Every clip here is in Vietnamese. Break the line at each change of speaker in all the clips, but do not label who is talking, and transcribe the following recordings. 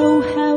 nơi đâu sâu héo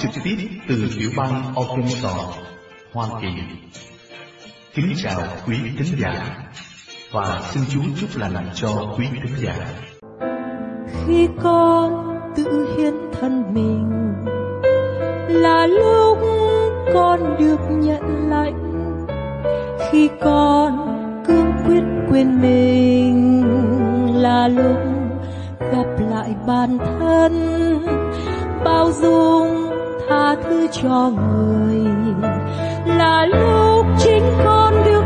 trực tiếp từ tiểu bang Arkansas, Hoa Kỳ. Kính chào quý thính giả và xin Chúa chúc lành cho quý thính giả.
khi con tự hiến thân mình là lúc con được nhận lãnh khi con cương quyết quên mình là lúc gặp lại bản thân bao dung tha thứ cho người. Là lúc chính con được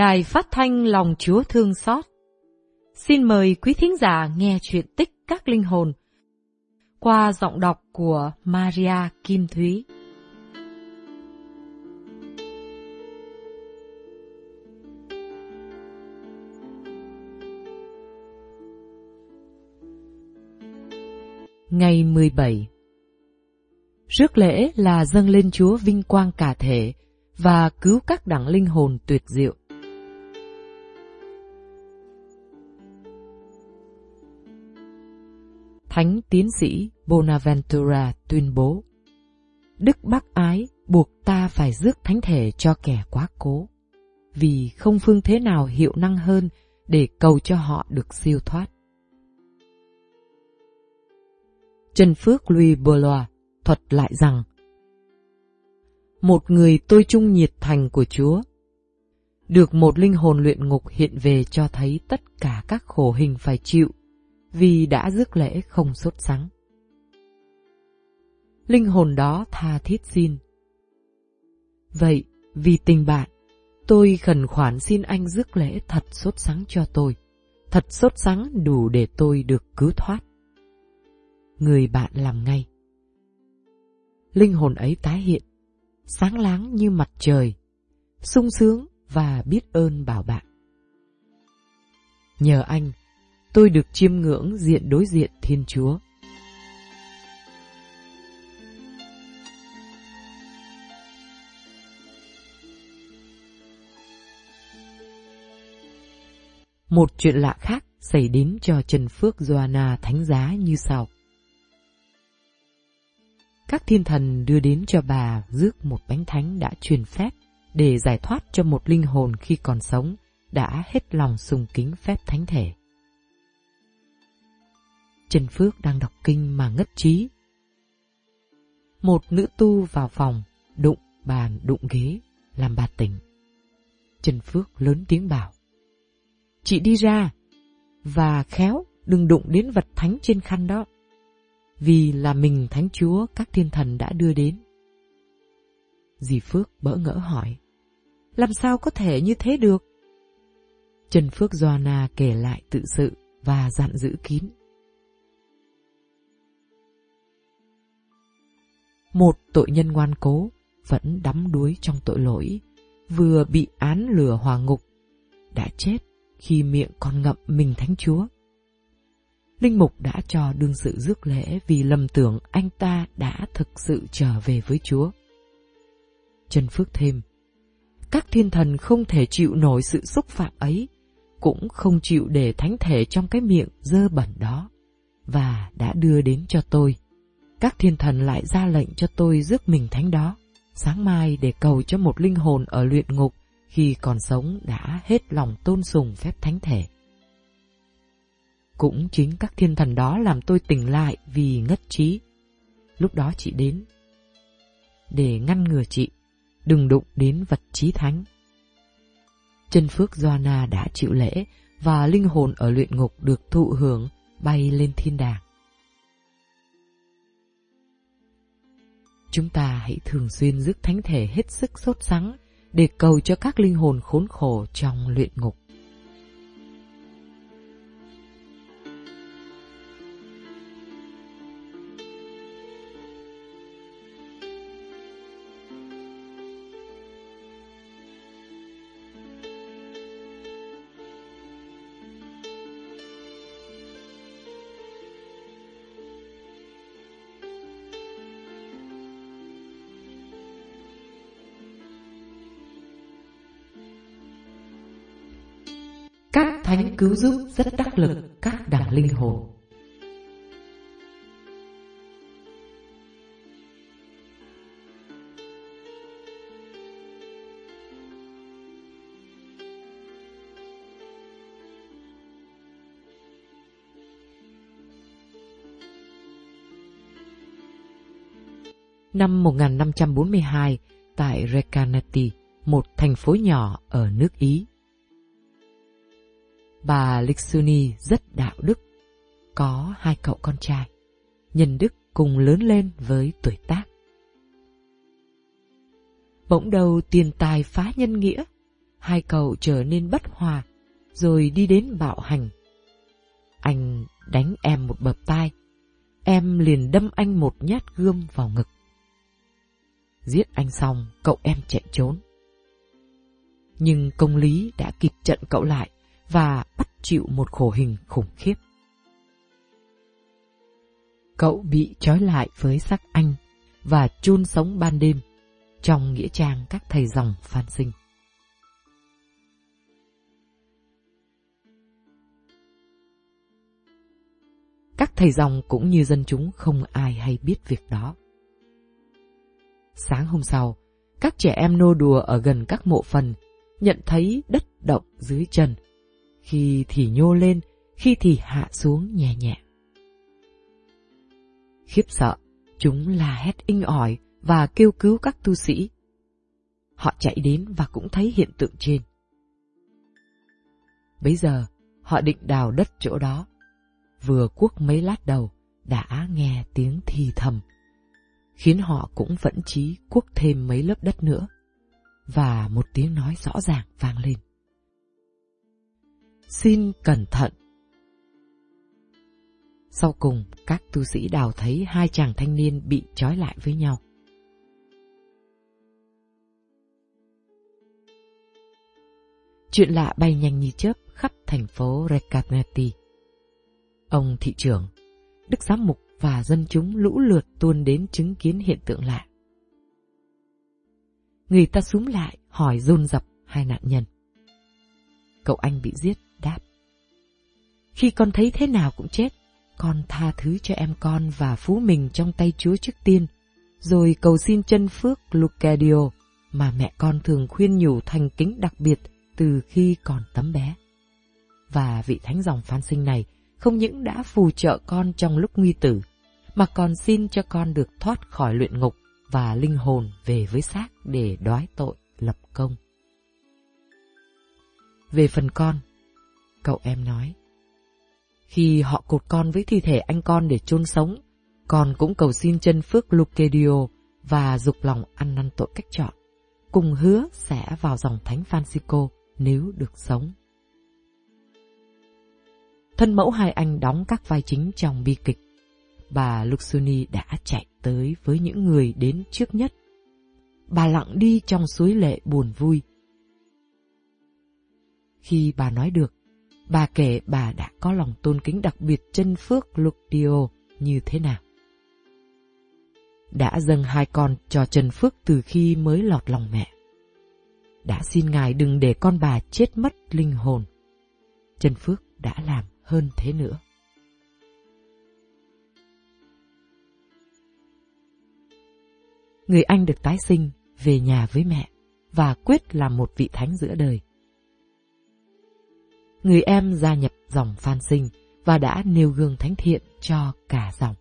Đài phát thanh Lòng Chúa Thương Xót Xin mời quý thính giả nghe chuyện tích các linh hồn qua giọng đọc của Maria Kim Thúy. Ngày 17 Rước lễ là dâng lên Chúa vinh quang cả thể và cứu các đẳng linh hồn tuyệt diệu. Thánh tiến sĩ Bonaventura tuyên bố Đức bác ái buộc ta phải rước thánh thể cho kẻ quá cố, vì không phương thế nào hiệu năng hơn để cầu cho họ được siêu thoát. Trần Phước Louis Boulois thuật lại rằng Một người tôi trung nhiệt thành của Chúa được một linh hồn luyện ngục hiện về cho thấy tất cả các khổ hình phải chịu vì đã rước lễ không sốt sắng. Linh hồn đó tha thiết xin. Vậy, vì tình bạn, tôi khẩn khoản xin anh rước lễ thật sốt sắng cho tôi, thật sốt sắng đủ để tôi được cứu thoát. Người bạn làm ngay. Linh hồn ấy tái hiện, sáng láng như mặt trời, sung sướng và biết ơn bảo bạn. Nhờ anh, tôi được chiêm ngưỡng diện đối diện Thiên Chúa. Một chuyện lạ khác xảy đến cho Trần Phước Joanna thánh giá như sau. Các thiên thần đưa đến cho bà rước một bánh thánh đã truyền phép để giải thoát cho một linh hồn khi còn sống, đã hết lòng sùng kính phép thánh thể. Trần Phước đang đọc kinh mà ngất trí. Một nữ tu vào phòng, đụng bàn đụng ghế, làm bà tỉnh. Trần Phước lớn tiếng bảo. Chị đi ra, và khéo đừng đụng đến vật thánh trên khăn đó. Vì là mình thánh chúa các thiên thần đã đưa đến. Dì Phước bỡ ngỡ hỏi. Làm sao có thể như thế được? Trần Phước Doana kể lại tự sự và dặn giữ kín. Một tội nhân ngoan cố vẫn đắm đuối trong tội lỗi, vừa bị án lửa hòa ngục, đã chết khi miệng còn ngậm mình thánh chúa. Linh Mục đã cho đương sự rước lễ vì lầm tưởng anh ta đã thực sự trở về với Chúa. Trần Phước thêm, các thiên thần không thể chịu nổi sự xúc phạm ấy, cũng không chịu để thánh thể trong cái miệng dơ bẩn đó, và đã đưa đến cho tôi. Các thiên thần lại ra lệnh cho tôi rước mình thánh đó, sáng mai để cầu cho một linh hồn ở luyện ngục khi còn sống đã hết lòng tôn sùng phép thánh thể. Cũng chính các thiên thần đó làm tôi tỉnh lại vì ngất trí. Lúc đó chị đến. Để ngăn ngừa chị, đừng đụng đến vật trí thánh. Chân phước Doana đã chịu lễ và linh hồn ở luyện ngục được thụ hưởng bay lên thiên đàng. Chúng ta hãy thường xuyên rước thánh thể hết sức sốt sắng để cầu cho các linh hồn khốn khổ trong luyện ngục. Cứu giúp rất đắc lực các đẳng linh hồn. Năm 1542, tại Recanati, một thành phố nhỏ ở nước Ý, Bà Lixuni rất đạo đức, có hai cậu con trai, nhân đức cùng lớn lên với tuổi tác. Bỗng đầu tiền tài phá nhân nghĩa, hai cậu trở nên bất hòa, rồi đi đến bạo hành. Anh đánh em một bập tai, em liền đâm anh một nhát gươm vào ngực. Giết anh xong, cậu em chạy trốn. Nhưng công lý đã kịp trận cậu lại, và bắt chịu một khổ hình khủng khiếp. Cậu bị trói lại với xác anh và chôn sống ban đêm trong nghĩa trang các thầy dòng phan sinh. Các thầy dòng cũng như dân chúng không ai hay biết việc đó. Sáng hôm sau, các trẻ em nô đùa ở gần các mộ phần nhận thấy đất động dưới chân khi thì nhô lên, khi thì hạ xuống nhẹ nhẹ. Khiếp sợ, chúng la hét inh ỏi và kêu cứu các tu sĩ. Họ chạy đến và cũng thấy hiện tượng trên. Bây giờ, họ định đào đất chỗ đó. Vừa cuốc mấy lát đầu, đã nghe tiếng thì thầm, khiến họ cũng vẫn trí cuốc thêm mấy lớp đất nữa. Và một tiếng nói rõ ràng vang lên. Xin cẩn thận. Sau cùng, các tu sĩ đào thấy hai chàng thanh niên bị trói lại với nhau. Chuyện lạ bay nhanh như chớp khắp thành phố Recanati. Ông thị trưởng, đức giám mục và dân chúng lũ lượt tuôn đến chứng kiến hiện tượng lạ. Người ta súng lại hỏi dồn dập hai nạn nhân. Cậu anh bị giết đáp. Khi con thấy thế nào cũng chết, con tha thứ cho em con và phú mình trong tay Chúa trước tiên, rồi cầu xin chân phước Lucadio mà mẹ con thường khuyên nhủ thành kính đặc biệt từ khi còn tấm bé. Và vị thánh dòng phan sinh này không những đã phù trợ con trong lúc nguy tử, mà còn xin cho con được thoát khỏi luyện ngục và linh hồn về với xác để đoái tội lập công. Về phần con, cậu em nói, khi họ cột con với thi thể anh con để chôn sống, con cũng cầu xin chân phước Lucadio và dục lòng ăn năn tội cách chọn, cùng hứa sẽ vào dòng thánh Francisco nếu được sống. Thân mẫu hai anh đóng các vai chính trong bi kịch. Bà Luxuni đã chạy tới với những người đến trước nhất. Bà lặng đi trong suối lệ buồn vui. Khi bà nói được, bà kể bà đã có lòng tôn kính đặc biệt chân phước Lucio như thế nào. Đã dâng hai con cho Trần Phước từ khi mới lọt lòng mẹ. Đã xin Ngài đừng để con bà chết mất linh hồn. Trần Phước đã làm hơn thế nữa. Người anh được tái sinh, về nhà với mẹ và quyết làm một vị thánh giữa đời. Người em gia nhập dòng Phan Sinh và đã nêu gương thánh thiện cho cả dòng.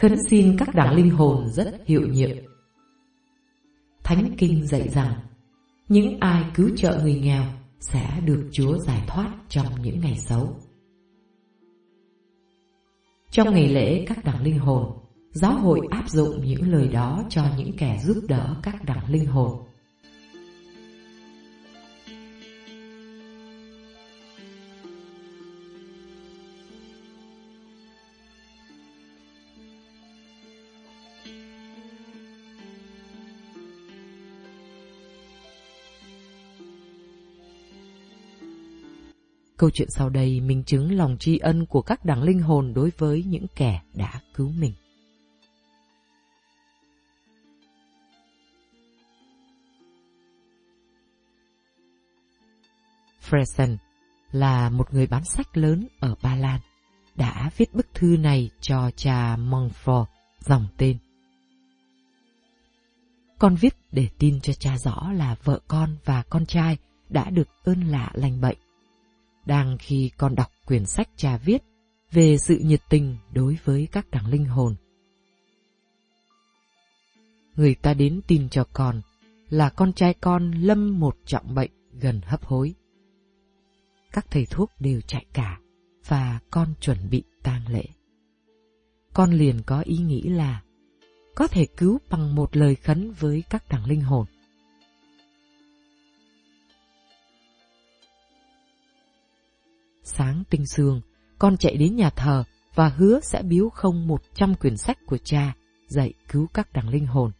khấn xin các đảng linh hồn rất hiệu nhiệm. Thánh Kinh dạy rằng, những ai cứu trợ người nghèo sẽ được Chúa giải thoát trong những ngày xấu. Trong ngày lễ các đẳng linh hồn, giáo hội áp dụng những lời đó cho những kẻ giúp đỡ các đẳng linh hồn. Câu chuyện sau đây minh chứng lòng tri ân của các đảng linh hồn đối với những kẻ đã cứu mình. Fresen là một người bán sách lớn ở Ba Lan, đã viết bức thư này cho cha Montfort dòng tên. Con viết để tin cho cha rõ là vợ con và con trai đã được ơn lạ lành bệnh đang khi con đọc quyển sách cha viết về sự nhiệt tình đối với các đảng linh hồn. Người ta đến tin cho con là con trai con lâm một trọng bệnh gần hấp hối. Các thầy thuốc đều chạy cả và con chuẩn bị tang lễ. Con liền có ý nghĩ là có thể cứu bằng một lời khấn với các đảng linh hồn. Sáng tinh sương, con chạy đến nhà thờ và hứa sẽ biếu không một trăm quyển sách của cha dạy cứu các đằng linh hồn,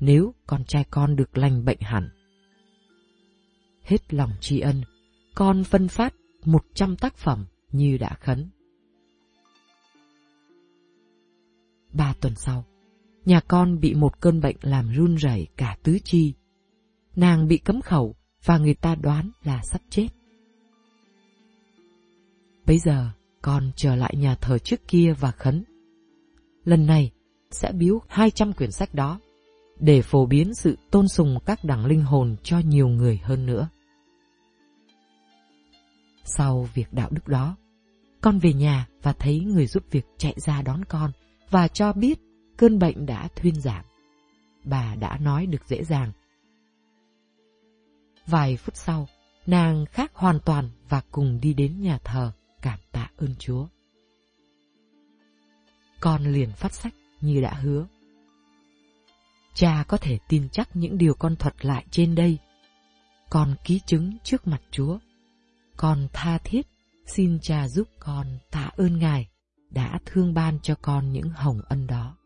nếu con trai con được lành bệnh hẳn. Hết lòng tri ân, con phân phát một trăm tác phẩm như đã khấn. Ba tuần sau, nhà con bị một cơn bệnh làm run rẩy cả tứ chi. Nàng bị cấm khẩu và người ta đoán là sắp chết. Bây giờ con trở lại nhà thờ trước kia và khấn. Lần này sẽ biếu 200 quyển sách đó để phổ biến sự tôn sùng các đẳng linh hồn cho nhiều người hơn nữa. Sau việc đạo đức đó, con về nhà và thấy người giúp việc chạy ra đón con và cho biết cơn bệnh đã thuyên giảm. Bà đã nói được dễ dàng. Vài phút sau, nàng khác hoàn toàn và cùng đi đến nhà thờ cảm tạ ơn Chúa. Con liền phát sách như đã hứa. Cha có thể tin chắc những điều con thuật lại trên đây. Con ký chứng trước mặt Chúa. Con tha thiết xin cha giúp con tạ ơn Ngài đã thương ban cho con những hồng ân đó.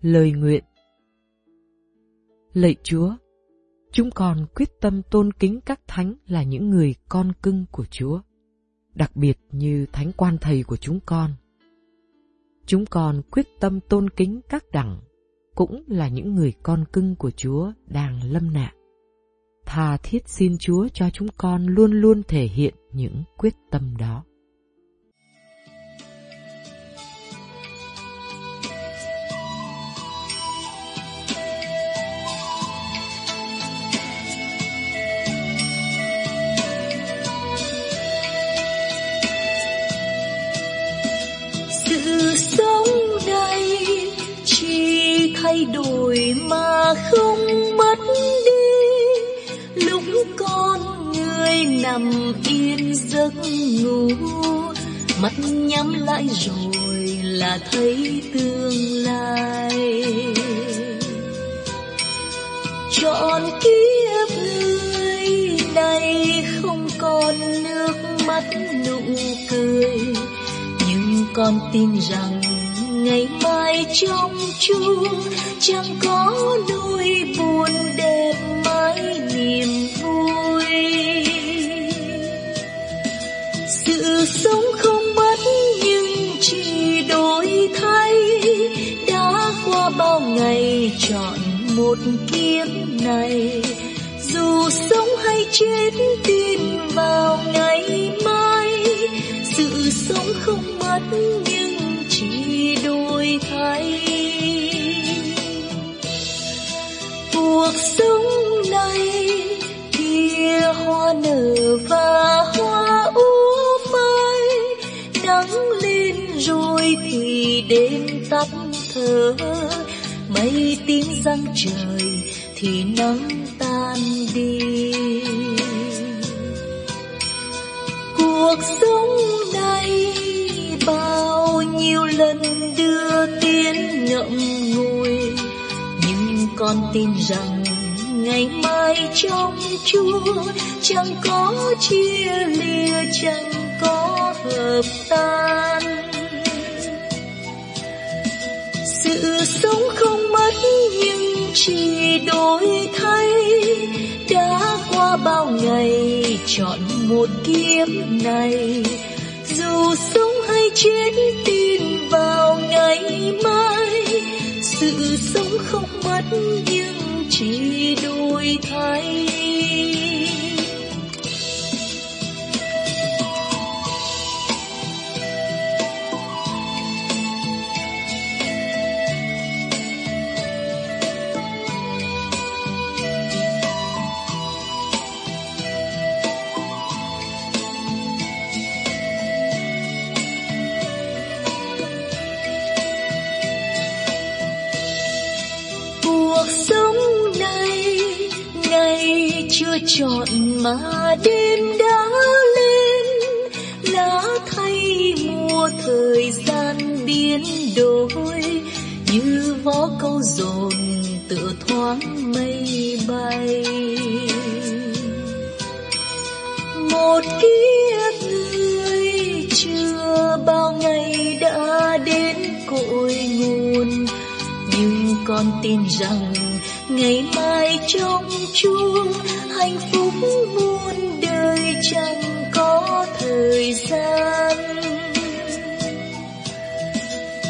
Lời nguyện Lạy Chúa, chúng con quyết tâm tôn kính các thánh là những người con cưng của Chúa, đặc biệt như thánh quan thầy của chúng con. Chúng con quyết tâm tôn kính các đẳng, cũng là những người con cưng của Chúa đang lâm nạn. Tha thiết xin Chúa cho chúng con luôn luôn thể hiện những quyết tâm đó.
Thay đổi mà không mất đi. Lúc con người nằm yên giấc ngủ, mắt nhắm lại rồi là thấy tương lai. Chọn kiếp người này không còn nước mắt nụ cười, nhưng con tin rằng ngày mai trong chung chẳng có nỗi buồn đẹp mãi niềm vui. Sự sống không mất nhưng chỉ đổi thay, đã qua bao ngày chọn một kiếp này. Dù sống hay chết, tin vào ngày mai, sự sống không mất thay cuộc sống này kia hoa nở và hoa úa phai, nắng lên rồi thì đêm tắt thở. Mây tím răng trời thì nắng tan đi. Cuộc sống này bao nhiêu lần đưa tiến ngậm ngùi. Nhưng con tin rằng ngày mai trong chúa chẳng có chia lìa, chẳng có hợp tan. Sự sống không mất nhưng chỉ đổi thay. Đã qua bao ngày chọn một kiếp này, dù sống hay chết, tin vào ngày mai. Sự sống không mất nhưng chỉ đổi thay. Chưa chọn mà đêm đã lên, lá thay mùa thời gian biến đổi, như vó câu dồn tựa thoáng mây bay. Một kiếp người chưa bao ngày đã đến cội nguồn, nhưng con tin rằng ngày mai trong chung muôn đời chẳng có thời gian.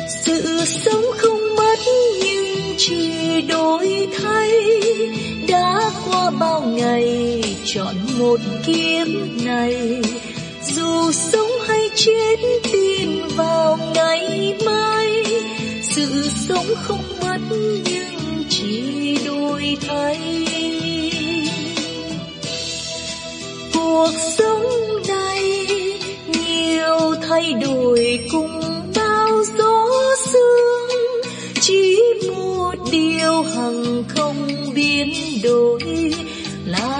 Sự sống không mất nhưng chỉ đổi thay. Đã qua bao ngày chọn một kiếp này. Dù sống hay chết tin vào ngày mai. Sự sống không mất nhưng chỉ đổi thay.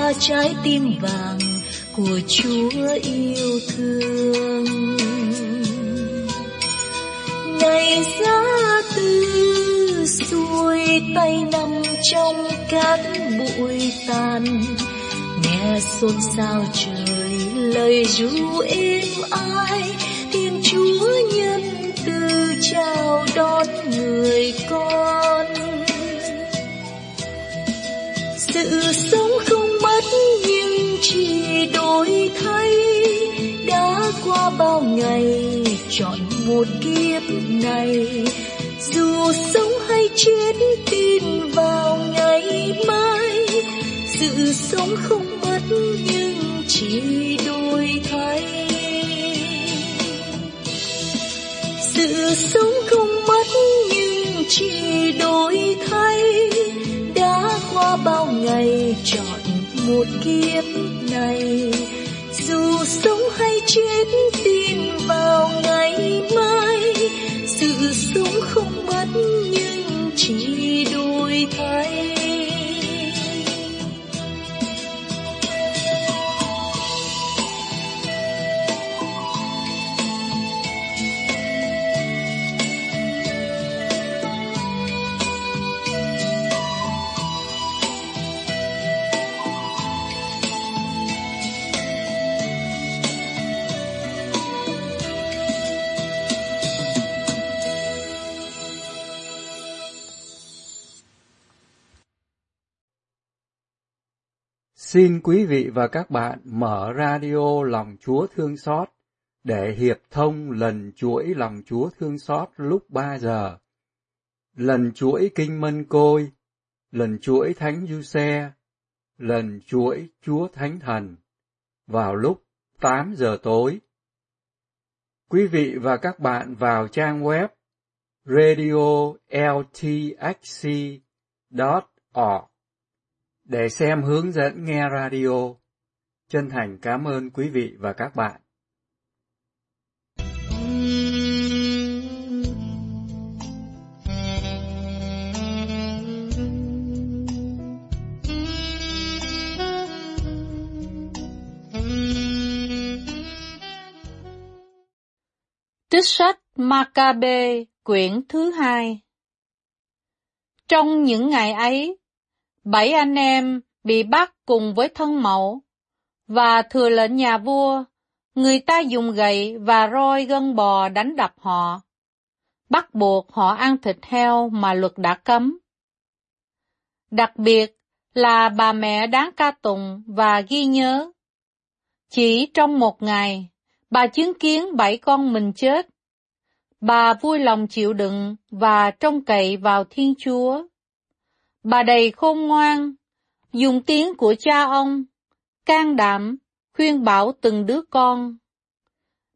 Là trái tim vàng của Chúa yêu thương ngày giá tư xuôi tay nằm trong cát bụi tàn, nghe xôn xao trời lời ru êm ái. Đã bao ngày chọn một kiếp này. Dù sống hay chết tin vào ngày mai, sự sống không mất nhưng chỉ đổi thay. Sự sống không mất nhưng chỉ đổi thay. Đã qua bao ngày chọn một kiếp này dù sống hay chết tin vào ngày mai sự sống không mất nhưng chỉ
Xin quý vị và các bạn mở radio lòng Chúa thương xót để hiệp thông lần chuỗi lòng Chúa thương xót lúc 3 giờ, lần chuỗi Kinh Mân Côi, lần chuỗi Thánh Du Xe, lần chuỗi Chúa Thánh Thần vào lúc 8 giờ tối. Quý vị và các bạn vào trang web radio ltxc.org để xem hướng dẫn nghe radio. Chân thành cảm ơn quý vị và các bạn.
Trích sách Maccabe quyển thứ hai Trong những ngày ấy, bảy anh em bị bắt cùng với thân mẫu, và thừa lệnh nhà vua, người ta dùng gậy và roi gân bò đánh đập họ, bắt buộc họ ăn thịt heo mà luật đã cấm. Đặc biệt là bà mẹ đáng ca tụng và ghi nhớ. Chỉ trong một ngày, bà chứng kiến bảy con mình chết. Bà vui lòng chịu đựng và trông cậy vào Thiên Chúa. Bà đầy khôn ngoan, dùng tiếng của cha ông, can đảm, khuyên bảo từng đứa con.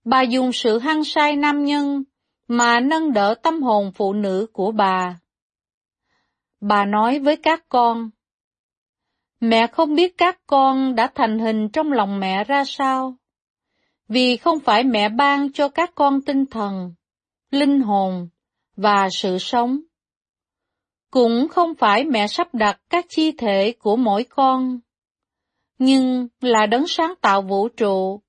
Bà dùng sự hăng say nam nhân mà nâng đỡ tâm hồn phụ nữ của bà. Bà nói với các con, Mẹ không biết các con đã thành hình trong lòng mẹ ra sao, vì không phải mẹ ban cho các con tinh thần, linh hồn và sự sống. Cũng không phải mẹ sắp đặt các chi thể của mỗi con, nhưng là đấng sáng tạo vũ trụ,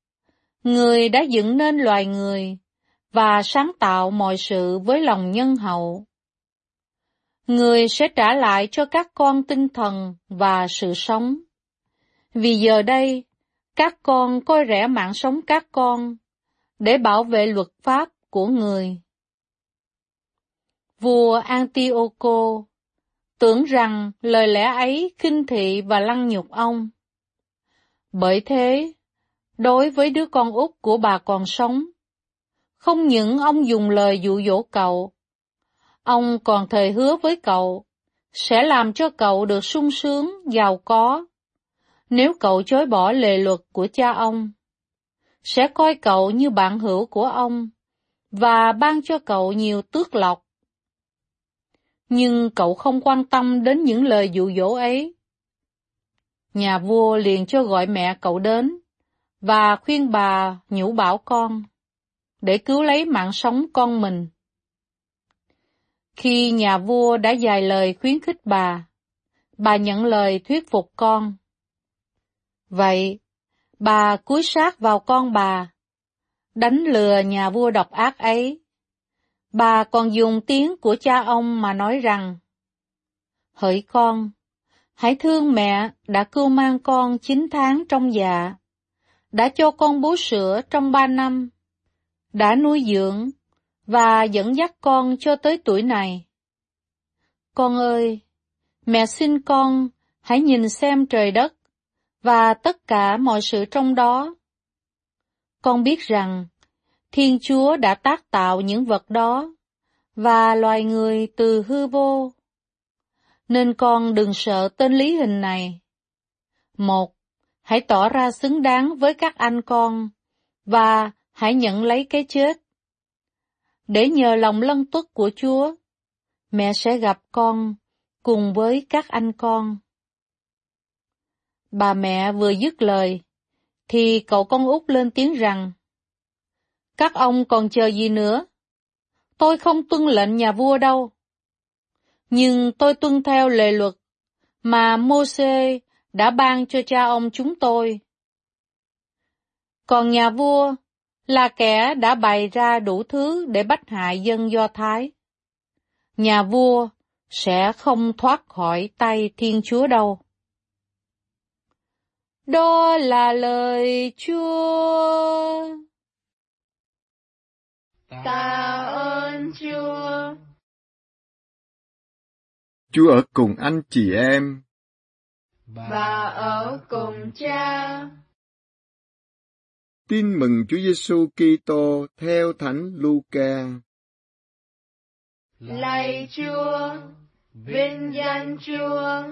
người đã dựng nên loài người và sáng tạo mọi sự với lòng nhân hậu. Người sẽ trả lại cho các con tinh thần và sự sống. Vì giờ đây, các con coi rẻ mạng sống các con, để bảo vệ luật pháp của người. Vua Antioco tưởng rằng lời lẽ ấy khinh thị và lăng nhục ông. Bởi thế, đối với đứa con út của bà còn sống, không những ông dùng lời dụ dỗ cậu, ông còn thề hứa với cậu, sẽ làm cho cậu được sung sướng, giàu có, nếu cậu chối bỏ lề luật của cha ông. Sẽ coi cậu như bạn hữu của ông, và ban cho cậu nhiều tước lộc nhưng cậu không quan tâm đến những lời dụ dỗ ấy. Nhà vua liền cho gọi mẹ cậu đến, và khuyên bà nhủ bảo con, để cứu lấy mạng sống con mình. Khi nhà vua đã dài lời khuyến khích bà, bà nhận lời thuyết phục con. Vậy, bà cúi sát vào con bà, đánh lừa nhà vua độc ác ấy, Bà còn dùng tiếng của cha ông mà nói rằng, Hỡi con, hãy thương mẹ đã cưu mang con chín tháng trong dạ, đã cho con bú sữa trong ba năm, đã nuôi dưỡng và dẫn dắt con cho tới tuổi này. Con ơi, mẹ xin con hãy nhìn xem trời đất và tất cả mọi sự trong đó. Con biết rằng Thiên Chúa đã tác tạo những vật đó và loài người từ hư vô. Nên con đừng sợ tên lý hình này. Một, hãy tỏ ra xứng đáng với các anh con và hãy nhận lấy cái chết. Để nhờ lòng lân tuất của Chúa, mẹ sẽ gặp con cùng với các anh con. Bà mẹ vừa dứt lời, thì cậu con út lên tiếng rằng, các ông còn chờ gì nữa? Tôi không tuân lệnh nhà vua đâu. Nhưng tôi tuân theo lệ luật mà Mô-xê đã ban cho cha ông chúng tôi. Còn nhà vua là kẻ đã bày ra đủ thứ để bắt hại dân Do Thái. Nhà vua sẽ không thoát khỏi tay Thiên Chúa đâu. Đó là lời Chúa.
Tạ ơn Chúa.
Chúa ở cùng anh chị em.
Và ở cùng cha.
Tin mừng Chúa Giêsu Kitô theo Thánh Luca.
Lạy Chúa, vinh danh Chúa.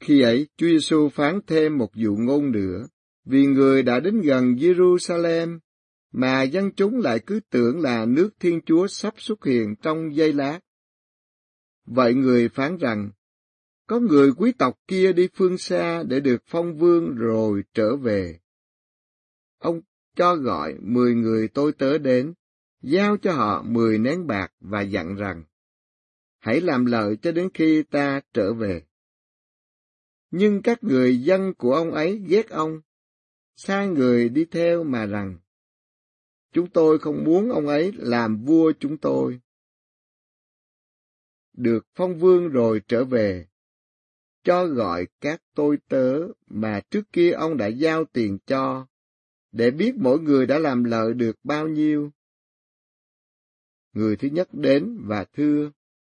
Khi ấy, Chúa Giêsu phán thêm một dụ ngôn nữa, vì người đã đến gần Jerusalem, mà dân chúng lại cứ tưởng là nước Thiên Chúa sắp xuất hiện trong giây lát. Vậy người phán rằng, có người quý tộc kia đi phương xa để được phong vương rồi trở về. Ông cho gọi mười người tôi tớ đến, giao cho họ mười nén bạc và dặn rằng, hãy làm lợi cho đến khi ta trở về. Nhưng các người dân của ông ấy ghét ông, sai người đi theo mà rằng, chúng tôi không muốn ông ấy làm vua chúng tôi. Được phong vương rồi trở về, cho gọi các tôi tớ mà trước kia ông đã giao tiền cho, để biết mỗi người đã làm lợi được bao nhiêu. Người thứ nhất đến và thưa,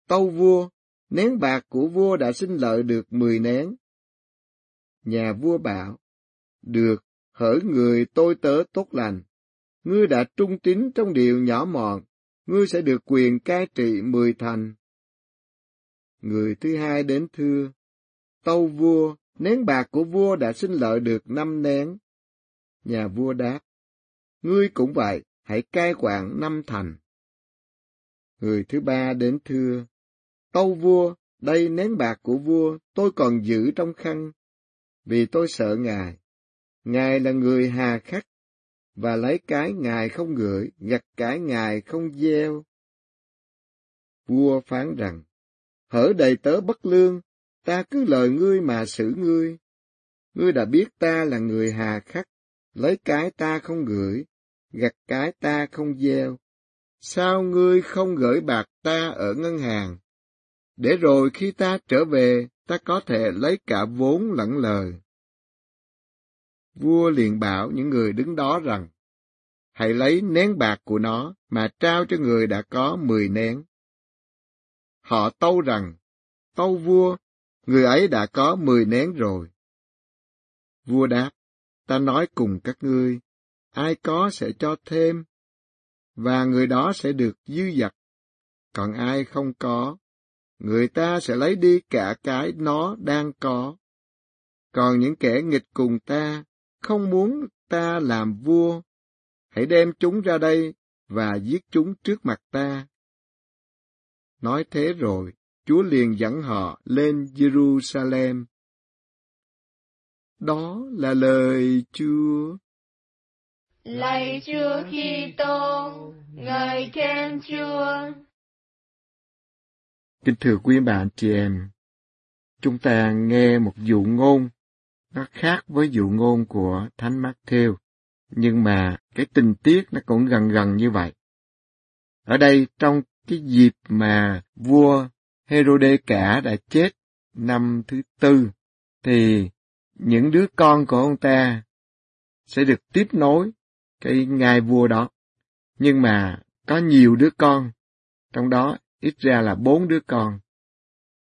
tâu vua, nén bạc của vua đã sinh lợi được mười nén. Nhà vua bảo, được, hỡi người tôi tớ tốt lành, ngươi đã trung tín trong điều nhỏ mọn, ngươi sẽ được quyền cai trị mười thành. Người thứ hai đến thưa, tâu vua, nén bạc của vua đã sinh lợi được năm nén. Nhà vua đáp, ngươi cũng vậy, hãy cai quản năm thành. Người thứ ba đến thưa, tâu vua, đây nén bạc của vua, tôi còn giữ trong khăn, vì tôi sợ ngài. Ngài là người hà khắc, và lấy cái ngài không gửi, gặt cái ngài không gieo. Vua phán rằng, hở đầy tớ bất lương, ta cứ lời ngươi mà xử ngươi. Ngươi đã biết ta là người hà khắc, lấy cái ta không gửi, gặt cái ta không gieo. Sao ngươi không gửi bạc ta ở ngân hàng? Để rồi khi ta trở về, ta có thể lấy cả vốn lẫn lời. Vua liền bảo những người đứng đó rằng, hãy lấy nén bạc của nó mà trao cho người đã có mười nén. Họ tâu rằng, tâu vua, người ấy đã có mười nén rồi. Vua đáp, ta nói cùng các ngươi, ai có sẽ cho thêm, và người đó sẽ được dư dật, còn ai không có, người ta sẽ lấy đi cả cái nó đang có. Còn những kẻ nghịch cùng ta, không muốn ta làm vua, hãy đem chúng ra đây và giết chúng trước mặt ta. Nói thế rồi, Chúa liền dẫn họ lên Jerusalem. Đó là lời Chúa.
Lạy Chúa Kitô, ngợi khen Chúa.
Kính thưa quý bạn chị em, chúng ta nghe một dụ ngôn nó khác với dụ ngôn của Thánh Matthew, nhưng mà cái tình tiết nó cũng gần gần như vậy. Ở đây trong cái dịp mà vua Herode cả đã chết năm thứ tư, thì những đứa con của ông ta sẽ được tiếp nối cái ngai vua đó. Nhưng mà có nhiều đứa con, trong đó ít ra là bốn đứa con.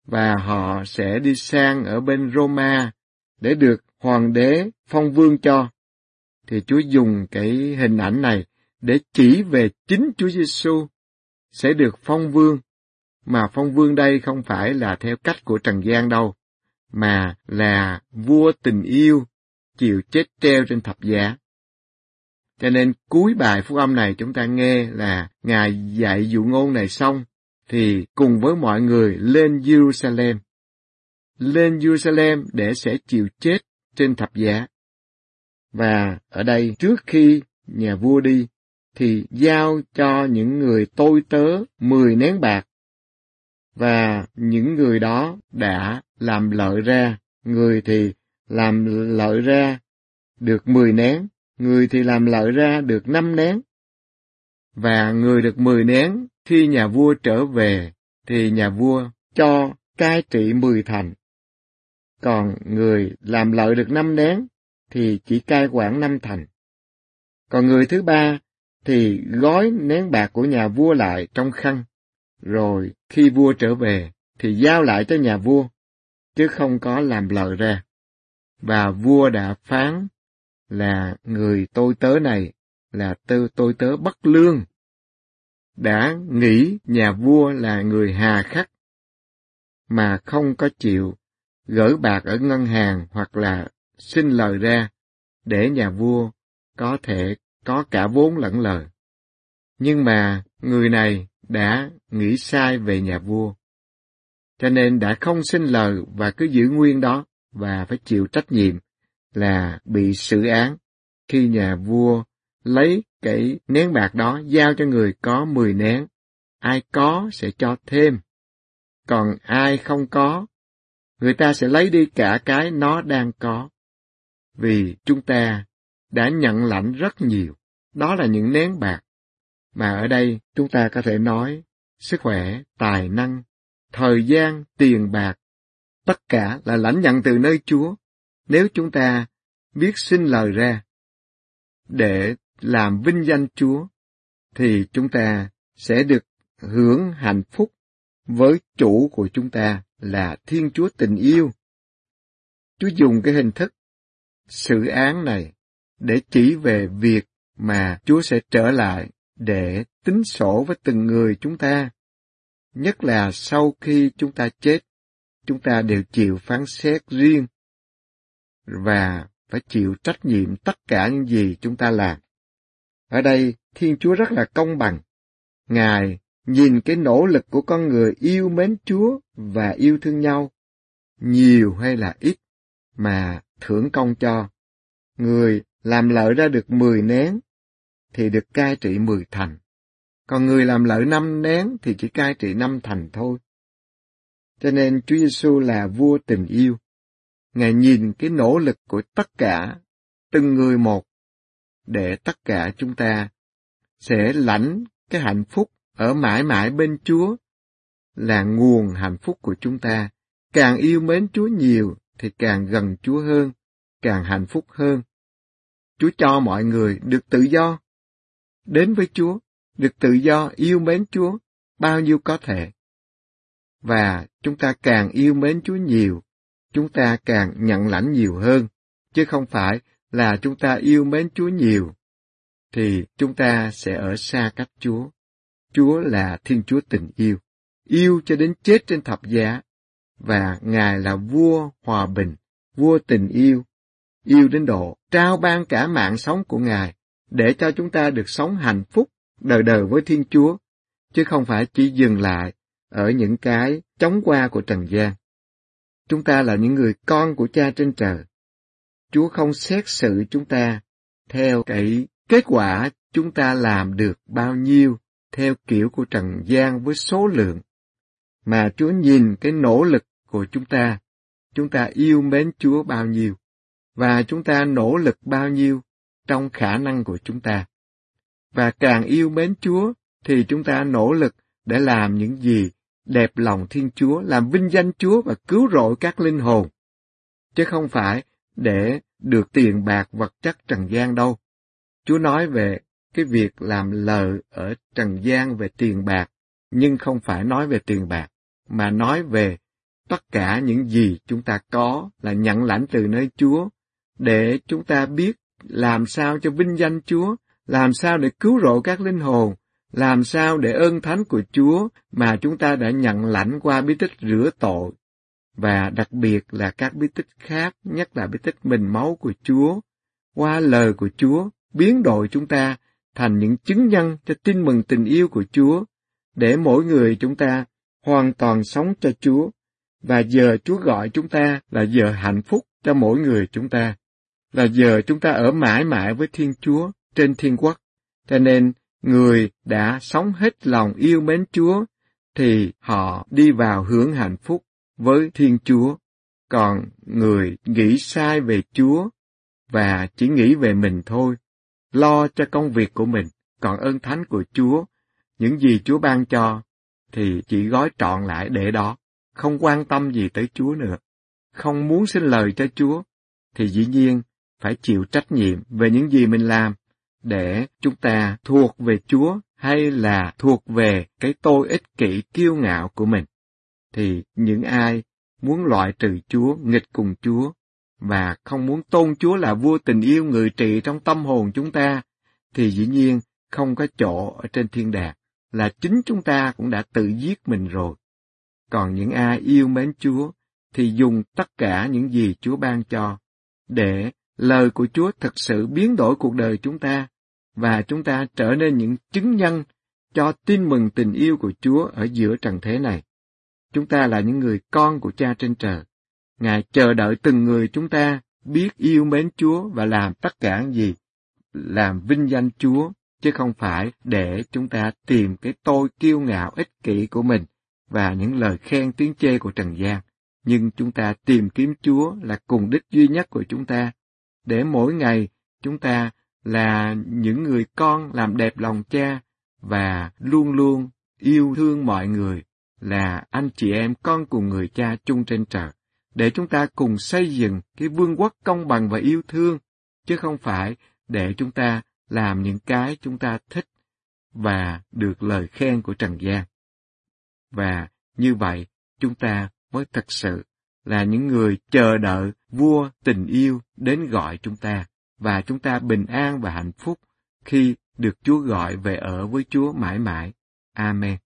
Và họ sẽ đi sang ở bên Roma để được hoàng đế phong vương cho. Thì Chúa dùng cái hình ảnh này để chỉ về chính Chúa Giêsu sẽ được phong vương, mà phong vương đây không phải là theo cách của Trần gian đâu, mà là vua tình yêu chịu chết treo trên thập giá. Cho nên cuối bài phúc âm này chúng ta nghe là Ngài dạy dụ ngôn này xong, thì cùng với mọi người lên Jerusalem. Lên Jerusalem để sẽ chịu chết trên thập giá. Và ở đây trước khi nhà vua đi, thì giao cho những người tôi tớ mười nén bạc. Và những người đó đã làm lợi ra, người thì làm lợi ra được mười nén, người thì làm lợi ra được năm nén. Và người được mười nén, khi nhà vua trở về, thì nhà vua cho cai trị mười thành. Còn người làm lợi được năm nén, thì chỉ cai quản năm thành. Còn người thứ ba thì gói nén bạc của nhà vua lại trong khăn, rồi khi vua trở về thì giao lại cho nhà vua, chứ không có làm lợi ra. Và vua đã phán là người tôi tớ này là tư tôi tớ bất lương, đã nghĩ nhà vua là người hà khắc, mà không có chịu gửi bạc ở ngân hàng hoặc là xin lời ra để nhà vua có thể có cả vốn lẫn lời. Nhưng mà người này đã nghĩ sai về nhà vua, cho nên đã không xin lời và cứ giữ nguyên đó và phải chịu trách nhiệm là bị xử án khi nhà vua lấy cái nén bạc đó giao cho người có mười nén. Ai có sẽ cho thêm, còn ai không có, người ta sẽ lấy đi cả cái nó đang có. Vì chúng ta đã nhận lãnh rất nhiều. Đó là những nén bạc. Mà ở đây chúng ta có thể nói sức khỏe, tài năng, thời gian, tiền bạc, tất cả là lãnh nhận từ nơi Chúa. Nếu chúng ta biết xin lời ra để làm vinh danh Chúa, thì chúng ta sẽ được hưởng hạnh phúc với chủ của chúng ta là Thiên Chúa tình yêu. Chúa dùng cái hình thức sự án này để chỉ về việc mà Chúa sẽ trở lại để tính sổ với từng người chúng ta. Nhất là sau khi chúng ta chết, chúng ta đều chịu phán xét riêng và phải chịu trách nhiệm tất cả những gì chúng ta làm. Ở đây, Thiên Chúa rất là công bằng. Ngài nhìn cái nỗ lực của con người yêu mến Chúa và yêu thương nhau, nhiều hay là ít, mà thưởng công cho. Người làm lợi ra được mười nén, thì được cai trị mười thành. Còn người làm lợi năm nén thì chỉ cai trị năm thành thôi. Cho nên Chúa Giêsu là vua tình yêu. Ngài nhìn cái nỗ lực của tất cả, từng người một, để tất cả chúng ta sẽ lãnh cái hạnh phúc ở mãi mãi bên Chúa là nguồn hạnh phúc của chúng ta. Càng yêu mến Chúa nhiều thì càng gần Chúa hơn, càng hạnh phúc hơn. Chúa cho mọi người được tự do. Đến với Chúa, được tự do yêu mến Chúa, bao nhiêu có thể. Và chúng ta càng yêu mến Chúa nhiều, chúng ta càng nhận lãnh nhiều hơn, chứ không phải là chúng ta yêu mến Chúa nhiều, thì chúng ta sẽ ở xa cách Chúa. Chúa là Thiên Chúa tình yêu, yêu cho đến chết trên thập giá, và Ngài là vua hòa bình, vua tình yêu, yêu đến độ trao ban cả mạng sống của Ngài để cho chúng ta được sống hạnh phúc đời đời với Thiên Chúa, chứ không phải chỉ dừng lại ở những cái chóng qua của trần gian. Chúng ta là những người con của Cha trên trời. Chúa không xét xử chúng ta theo cái kết quả chúng ta làm được bao nhiêu theo kiểu của trần gian với số lượng, mà Chúa nhìn cái nỗ lực của chúng ta, chúng ta yêu mến Chúa bao nhiêu và chúng ta nỗ lực bao nhiêu trong khả năng của chúng ta. Và càng yêu mến Chúa thì chúng ta nỗ lực để làm những gì đẹp lòng Thiên Chúa, làm vinh danh Chúa và cứu rỗi các linh hồn, chứ không phải để được tiền bạc vật chất trần gian đâu. Chúa nói về cái việc làm lờ ở trần gian về tiền bạc, nhưng không phải nói về tiền bạc, mà nói về tất cả những gì chúng ta có là nhận lãnh từ nơi Chúa, để chúng ta biết làm sao cho vinh danh Chúa, làm sao để cứu rỗi các linh hồn, làm sao để ơn thánh của Chúa mà chúng ta đã nhận lãnh qua bí tích rửa tội, và đặc biệt là các bí tích khác, nhất là bí tích mình máu của Chúa, qua lời của Chúa, biến đổi chúng ta thành những chứng nhân cho tin mừng tình yêu của Chúa, để mỗi người chúng ta hoàn toàn sống cho Chúa, và giờ Chúa gọi chúng ta là giờ hạnh phúc cho mỗi người chúng ta, là giờ chúng ta ở mãi mãi với Thiên Chúa trên thiên quốc. Cho nên, người đã sống hết lòng yêu mến Chúa, thì họ đi vào hướng hạnh phúc với Thiên Chúa. Còn người nghĩ sai về Chúa và chỉ nghĩ về mình thôi, lo cho công việc của mình, còn ơn thánh của Chúa, những gì Chúa ban cho, thì chỉ gói trọn lại để đó, không quan tâm gì tới Chúa nữa, không muốn xin lời cho Chúa, thì dĩ nhiên phải chịu trách nhiệm về những gì mình làm, để chúng ta thuộc về Chúa hay là thuộc về cái tôi ích kỷ kiêu ngạo của mình. Thì những ai muốn loại trừ Chúa, nghịch cùng Chúa, và không muốn tôn Chúa là vua tình yêu người trị trong tâm hồn chúng ta, thì dĩ nhiên không có chỗ ở trên thiên đàng, là chính chúng ta cũng đã tự giết mình rồi. Còn những ai yêu mến Chúa, thì dùng tất cả những gì Chúa ban cho, để lời của Chúa thật sự biến đổi cuộc đời chúng ta, và chúng ta trở nên những chứng nhân cho tin mừng tình yêu của Chúa ở giữa trần thế này. Chúng ta là những người con của Cha trên trời. Ngài chờ đợi từng người chúng ta biết yêu mến Chúa và làm tất cả gì, làm vinh danh Chúa, chứ không phải để chúng ta tìm cái tôi kiêu ngạo ích kỷ của mình và những lời khen tiếng chê của Trần gian. Nhưng chúng ta tìm kiếm Chúa là cùng đích duy nhất của chúng ta, để mỗi ngày chúng ta là những người con làm đẹp lòng cha và luôn luôn yêu thương mọi người là anh chị em con cùng người cha chung trên trời, để chúng ta cùng xây dựng cái vương quốc công bằng và yêu thương, chứ không phải để chúng ta làm những cái chúng ta thích và được lời khen của Trần gian. Và như vậy, chúng ta mới thật sự là những người chờ đợi vua tình yêu đến gọi chúng ta, và chúng ta bình an và hạnh phúc khi được Chúa gọi về ở với Chúa mãi mãi. Amen.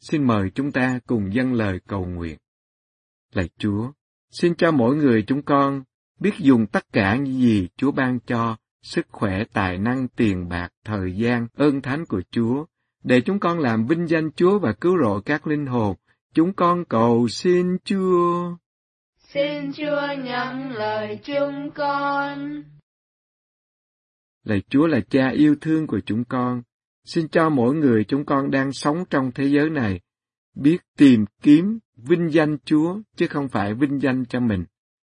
Xin mời chúng ta cùng dâng lời cầu nguyện. Lạy Chúa, xin cho mỗi người chúng con biết dùng tất cả những gì Chúa ban cho, sức khỏe, tài năng, tiền bạc, thời gian, ơn thánh của Chúa, để chúng con làm vinh danh Chúa và cứu rỗi các linh hồn. Chúng con cầu xin Chúa.
Xin Chúa nhận lời chúng con.
Lạy Chúa là cha yêu thương của chúng con, Xin cho mỗi người chúng con đang sống trong thế giới này biết tìm kiếm vinh danh Chúa chứ không phải vinh danh cho mình,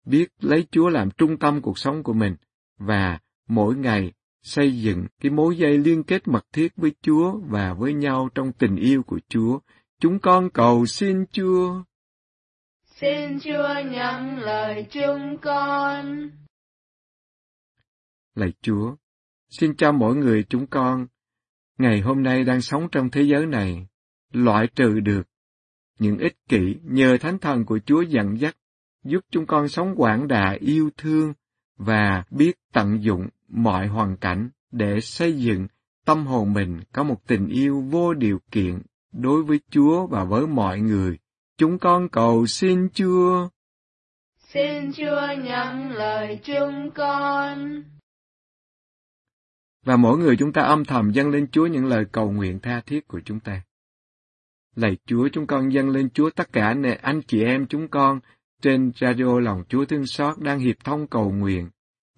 biết lấy Chúa làm trung tâm cuộc sống của mình và mỗi ngày xây dựng cái mối dây liên kết mật thiết với Chúa và với nhau trong tình yêu của Chúa. Chúng con cầu xin Chúa.
Xin Chúa nhận lời chúng con.
Lạy Chúa, xin cho mỗi người chúng con ngày hôm nay đang sống trong thế giới này, loại trừ được những ích kỷ nhờ thánh thần của Chúa dẫn dắt, giúp chúng con sống quảng đại yêu thương và biết tận dụng mọi hoàn cảnh để xây dựng tâm hồn mình có một tình yêu vô điều kiện đối với Chúa và với mọi người. Chúng con cầu xin Chúa.
Xin Chúa nhận lời chúng con.
Và mỗi người chúng ta âm thầm dâng lên Chúa những lời cầu nguyện tha thiết của chúng ta. Lạy Chúa, chúng con dâng lên Chúa tất cả nè anh chị em chúng con trên radio lòng Chúa thương xót đang hiệp thông cầu nguyện.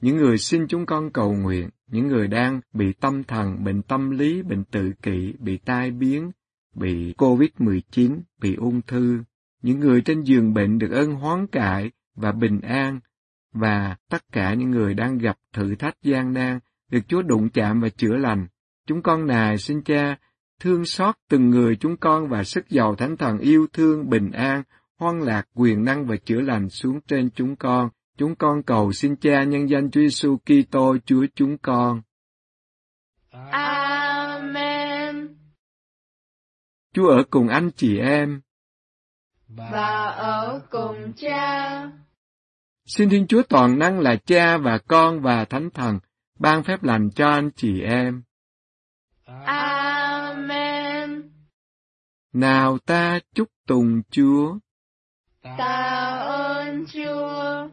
Những người xin chúng con cầu nguyện, những người đang bị tâm thần, bệnh tâm lý, bệnh tự kỷ, bị tai biến, bị COVID-19, bị ung thư, những người trên giường bệnh được ơn hoán cải và bình an, và tất cả những người đang gặp thử thách gian nan, được Chúa đụng chạm và chữa lành. Chúng con nài xin cha, thương xót từng người chúng con và sức giàu thánh thần yêu thương bình an, hoan lạc quyền năng và chữa lành xuống trên chúng con. Chúng con cầu xin Cha nhân danh Chúa Giêsu Kitô Chúa chúng con.
Amen.
Chúa ở cùng anh chị em.
Và ở cùng cha.
Xin Thiên Chúa toàn năng là Cha và Con và Thánh Thần ban phép lành cho anh chị em.
Amen.
Nào ta chúc tùng Chúa.
Ta ơn Chúa.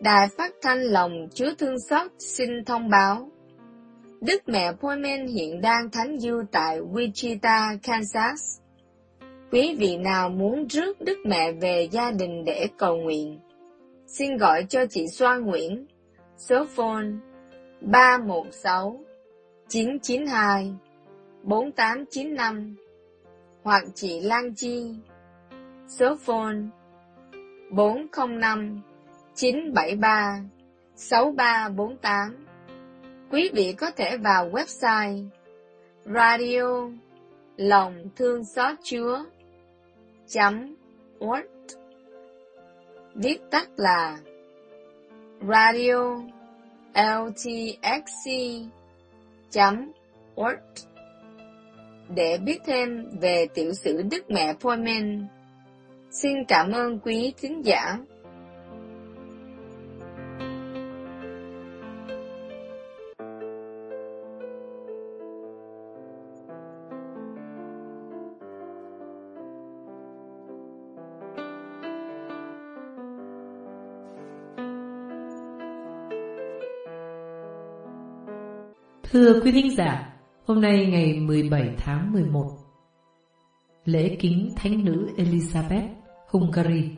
Đài phát thanh lòng Chúa Thương Xót xin thông báo. Đức mẹ Pullman hiện đang thánh du tại Wichita, Kansas. Quý vị nào muốn rước Đức mẹ về gia đình để cầu nguyện, xin gọi cho chị Xoan Nguyễn, số phone 316 992 4895 hoặc chị Lan Chi, số phone 405 973 6348. Quý vị có thể vào website radio lòng thương xót chúa chấm org viết tắt là radio ltxc chấm org để biết thêm về tiểu sử Đức Mẹ Pullman. Xin cảm ơn quý thính giả.
Thưa quý thính giả, hôm nay ngày 17 tháng 11, lễ kính Thánh nữ Elizabeth, Hungary.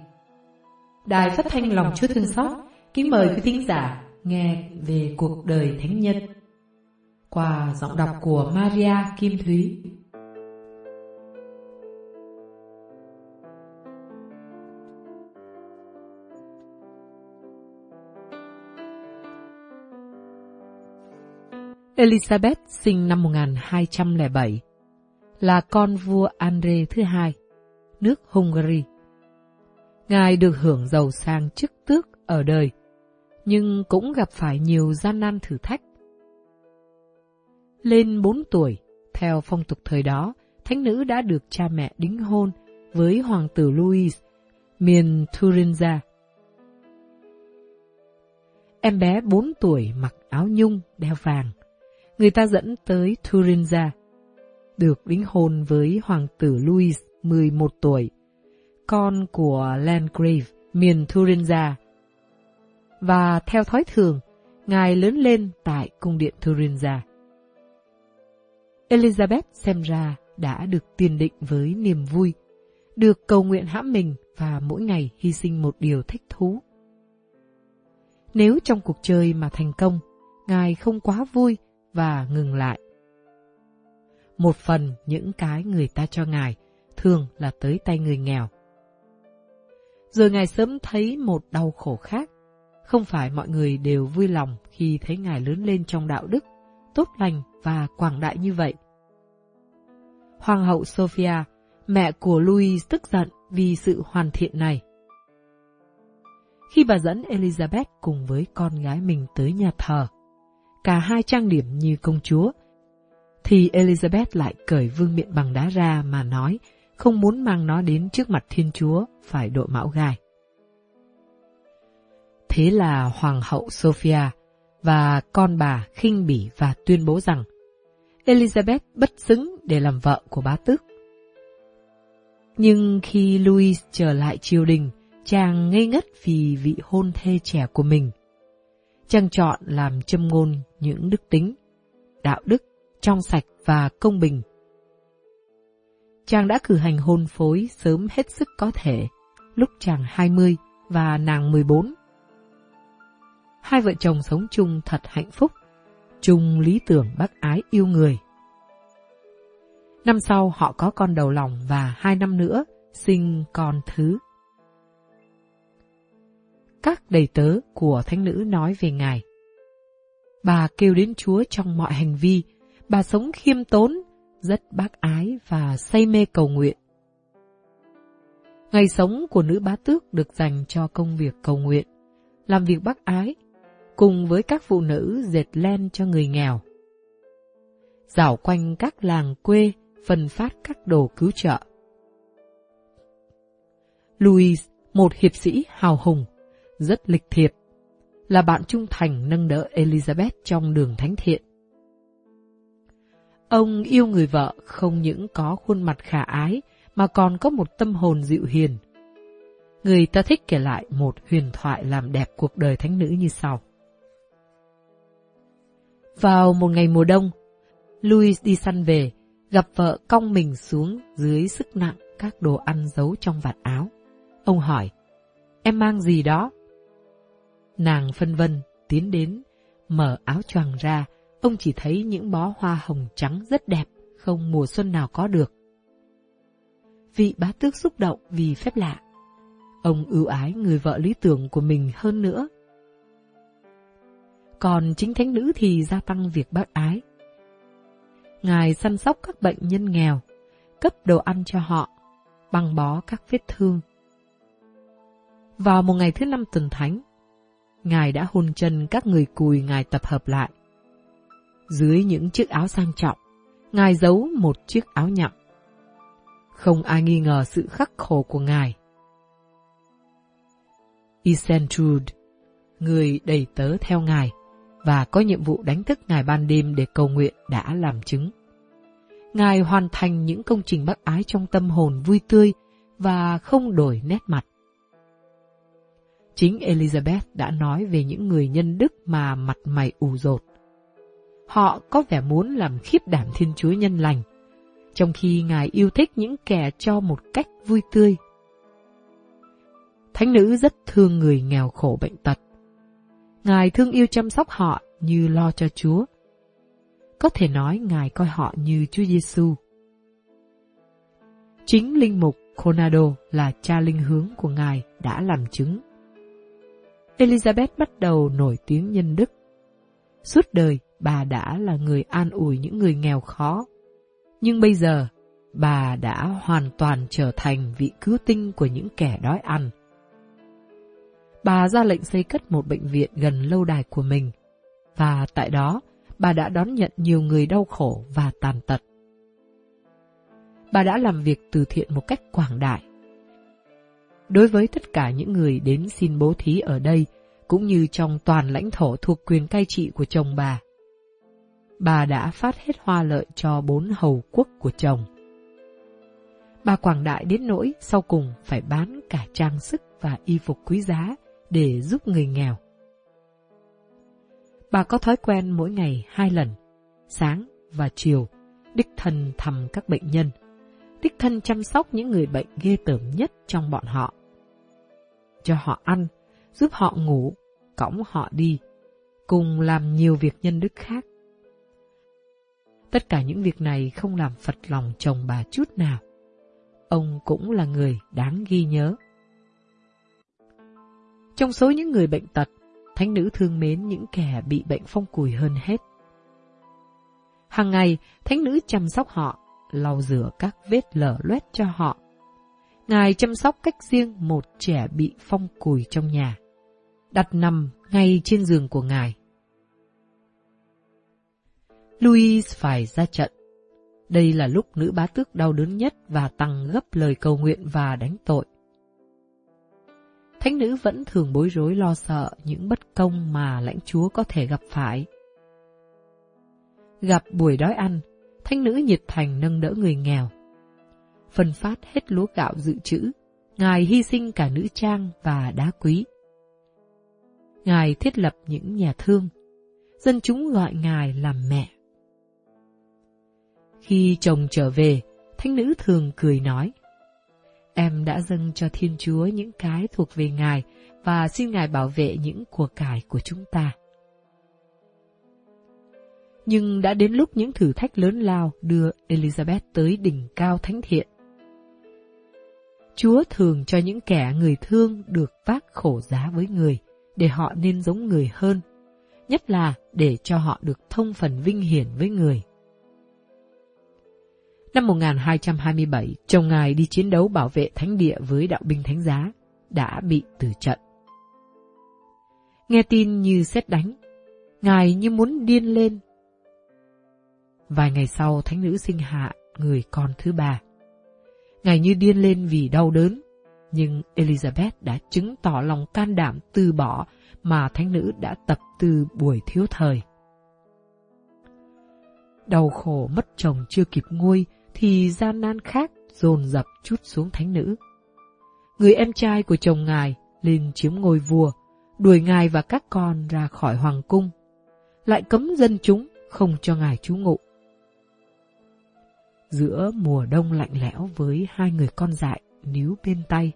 Đài phát thanh lòng Chúa Thương Xót kính mời quý thính giả nghe về cuộc đời Thánh Nhân qua giọng đọc của Maria Kim Thúy. Elizabeth sinh năm 1207, là con vua Andre thứ hai, nước Hungary. Ngài được hưởng giàu sang chức tước ở đời, nhưng cũng gặp phải nhiều gian nan thử thách. Lên 4 tuổi, theo phong tục thời đó, thánh nữ đã được cha mẹ đính hôn với hoàng tử Louis, miền Thuringia. Em bé 4 tuổi mặc áo nhung, đeo vàng, người ta dẫn tới Thuringia, được đính hôn với hoàng tử Louis 11 tuổi, con của Landgrave miền Thuringia. Và theo thói thường, ngài lớn lên tại cung điện Thuringia. Elizabeth xem ra đã được tiền định với niềm vui, được cầu nguyện hãm mình và mỗi ngày hy sinh một điều thích thú. Nếu trong cuộc chơi mà thành công, ngài không quá vui và ngừng lại. Một phần những cái người ta cho ngài thường là tới tay người nghèo. Rồi ngài sớm thấy một đau khổ khác. Không phải mọi người đều vui lòng khi thấy ngài lớn lên trong đạo đức, tốt lành và quảng đại như vậy. Hoàng hậu Sophia, mẹ của Louis tức giận vì sự hoàn thiện này. Khi bà dẫn Elizabeth cùng với con gái mình tới nhà thờ, cả hai trang điểm như công chúa, thì Elizabeth lại cởi vương miện bằng đá ra mà nói không muốn mang nó đến trước mặt Thiên Chúa phải đội mão gai. Thế là Hoàng hậu Sophia và con bà khinh bỉ và tuyên bố rằng Elizabeth bất xứng để làm vợ của bá tước. Nhưng khi Louis trở lại triều đình, chàng ngây ngất vì vị hôn thê trẻ của mình chàng chọn làm châm ngôn những đức tính, đạo đức, trong sạch và công bình. Chàng đã cử hành hôn phối sớm hết sức có thể, lúc chàng 20 và nàng 14. Hai vợ chồng sống chung thật hạnh phúc, chung lý tưởng bác ái yêu người. Năm sau họ có con đầu lòng và hai năm nữa sinh con thứ các đầy tớ của thánh nữ nói về Ngài. Bà kêu đến Chúa trong mọi hành vi, bà sống khiêm tốn, rất bác ái và say mê cầu nguyện. Ngày sống của nữ bá tước được dành cho công việc cầu nguyện, làm việc bác ái, cùng với các phụ nữ dệt len cho người nghèo. Dạo quanh các làng quê, phân phát các đồ cứu trợ. Louis, một hiệp sĩ hào hùng, rất lịch thiệp, là bạn trung thành nâng đỡ Elizabeth trong đường thánh thiện. Ông yêu người vợ không những có khuôn mặt khả ái mà còn có một tâm hồn dịu hiền. Người ta thích kể lại một huyền thoại làm đẹp cuộc đời thánh nữ như sau. Vào một ngày mùa đông, Louis đi săn về, gặp vợ cong mình xuống dưới sức nặng các đồ ăn giấu trong vạt áo. Ông hỏi, em mang gì đó? Nàng phân vân, tiến đến, mở áo choàng ra, ông chỉ thấy những bó hoa hồng trắng rất đẹp, không mùa xuân nào có được. Vị bá tước xúc động vì phép lạ. Ông ưu ái người vợ lý tưởng của mình hơn nữa. Còn chính thánh nữ thì gia tăng việc bác ái. Ngài săn sóc các bệnh nhân nghèo, cấp đồ ăn cho họ, băng bó các vết thương. Vào một ngày thứ năm tuần thánh, Ngài đã hôn chân các người cùi Ngài tập hợp lại. Dưới những chiếc áo sang trọng, Ngài giấu một chiếc áo nhậm. Không ai nghi ngờ sự khắc khổ của Ngài. Isentrud, người đầy tớ theo Ngài, và có nhiệm vụ đánh thức Ngài ban đêm để cầu nguyện đã làm chứng. Ngài hoàn thành những công trình bác ái trong tâm hồn vui tươi và không đổi nét mặt. Chính Elizabeth đã nói về những người nhân đức mà mặt mày ủ rột. Họ có vẻ muốn làm khiếp đảm Thiên Chúa nhân lành, trong khi Ngài yêu thích những kẻ cho một cách vui tươi. Thánh nữ rất thương người nghèo khổ bệnh tật. Ngài thương yêu chăm sóc họ như lo cho Chúa. Có thể nói Ngài coi họ như Chúa Giêsu. Chính linh mục Conado là cha linh hướng của Ngài đã làm chứng. Elizabeth bắt đầu nổi tiếng nhân đức. Suốt đời, bà đã là người an ủi những người nghèo khó. Nhưng bây giờ, bà đã hoàn toàn trở thành vị cứu tinh của những kẻ đói ăn. Bà ra lệnh xây cất một bệnh viện gần lâu đài của mình, và tại đó, bà đã đón nhận nhiều người đau khổ và tàn tật. Bà đã làm việc từ thiện một cách quảng đại. Đối với tất cả những người đến xin bố thí ở đây, cũng như trong toàn lãnh thổ thuộc quyền cai trị của chồng bà, bà đã phát hết hoa lợi cho bốn hầu quốc của chồng. Bà quảng đại đến nỗi sau cùng phải bán cả trang sức và y phục quý giá để giúp người nghèo. Bà có thói quen mỗi ngày hai lần, sáng và chiều, đích thân thăm các bệnh nhân, đích thân chăm sóc những người bệnh ghê tởm nhất trong bọn họ. Cho họ ăn, giúp họ ngủ, cõng họ đi, cùng làm nhiều việc nhân đức khác. Tất cả những việc này không làm phật lòng chồng bà chút nào. Ông cũng là người đáng ghi nhớ. Trong số những người bệnh tật, thánh nữ thương mến những kẻ bị bệnh phong cùi hơn hết. Hàng ngày, thánh nữ chăm sóc họ, lau rửa các vết lở loét cho họ. Ngài chăm sóc cách riêng một trẻ bị phong cùi trong nhà, đặt nằm ngay trên giường của ngài. Louis phải ra trận. Đây là lúc nữ bá tước đau đớn nhất và tăng gấp lời cầu nguyện và đánh tội. Thánh nữ vẫn thường bối rối lo sợ những bất công mà lãnh chúa có thể gặp phải. Gặp buổi đói ăn, thánh nữ nhiệt thành nâng đỡ người nghèo. Phân phát hết lúa gạo dự trữ, Ngài hy sinh cả nữ trang và đá quý. Ngài thiết lập những nhà thương, dân chúng gọi Ngài làm mẹ. Khi chồng trở về, thánh nữ thường cười nói, Em đã dâng cho Thiên Chúa những cái thuộc về Ngài và xin Ngài bảo vệ những của cải của chúng ta. Nhưng đã đến lúc những thử thách lớn lao đưa Elizabeth tới đỉnh cao thánh thiện. Chúa thường cho những kẻ người thương được vác khổ giá với người, để họ nên giống người hơn, nhất là để cho họ được thông phần vinh hiển với người. Năm 1227, chồng ngài đi chiến đấu bảo vệ thánh địa với đạo binh thánh giá, đã bị từ trận. Nghe tin như xét đánh, ngài như muốn điên lên. Vài ngày sau, thánh nữ sinh hạ người con thứ ba. Ngài như điên lên vì đau đớn, nhưng Elizabeth đã chứng tỏ lòng can đảm từ bỏ mà thánh nữ đã tập từ buổi thiếu thời. Đau khổ mất chồng chưa kịp nguôi thì gian nan khác dồn dập chút xuống thánh nữ. người em trai của chồng ngài lên chiếm ngôi vua, đuổi ngài và các con ra khỏi hoàng cung, lại cấm dân chúng không cho ngài trú ngụ. Giữa mùa đông lạnh lẽo với hai người con dại níu bên tay,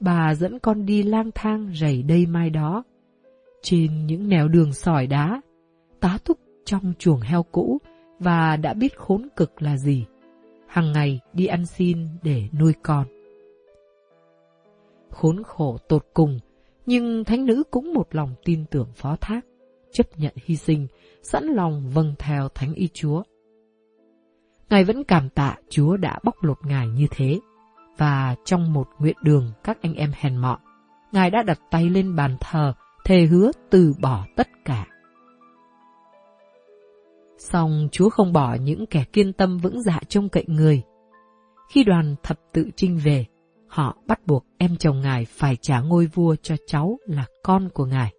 bà dẫn con đi lang thang rầy đây mai đó. Trên những nẻo đường sỏi đá, tá túc trong chuồng heo cũ và đã biết khốn cực là gì. Hằng ngày đi ăn xin để nuôi con. Khốn khổ tột cùng, nhưng thánh nữ cũng một lòng tin tưởng phó thác, chấp nhận hy sinh, sẵn lòng vâng theo thánh y chúa. Ngài vẫn cảm tạ Chúa đã bóc lột Ngài như thế. Và trong một nguyện đường các anh em hèn mọn, Ngài đã đặt tay lên bàn thờ, thề hứa từ bỏ tất cả. Song Chúa không bỏ những kẻ kiên tâm vững dạ trông cậy người. Khi đoàn thập tự trinh về, họ bắt buộc em chồng Ngài phải trả ngôi vua cho cháu là con của Ngài.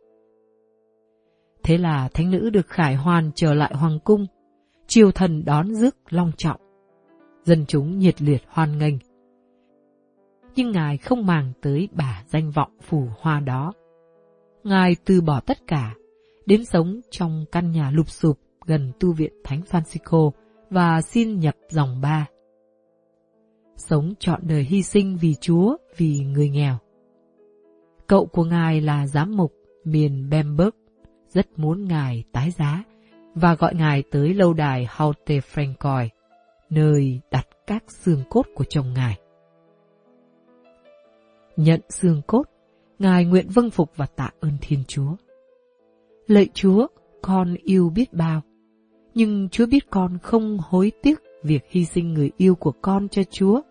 Thế là thánh nữ được khải hoàn trở lại hoàng cung, triều thần đón rước long trọng. Dân chúng nhiệt liệt hoan nghênh. Nhưng Ngài không màng tới bà danh vọng phù hoa đó. Ngài từ bỏ tất cả, đến sống trong căn nhà lụp sụp gần tu viện Thánh Francisco và xin nhập dòng ba. Sống trọn đời hy sinh vì Chúa, vì người nghèo. Cậu của Ngài là giám mục miền Bamberg, rất muốn Ngài tái giá và gọi Ngài tới lâu đài Haute Francois, nơi đặt các xương cốt của chồng Ngài. Nhận xương cốt, Ngài nguyện vâng phục và tạ ơn Thiên Chúa. Lạy Chúa, con yêu biết bao, nhưng Chúa biết con không hối tiếc việc hy sinh người yêu của con cho Chúa.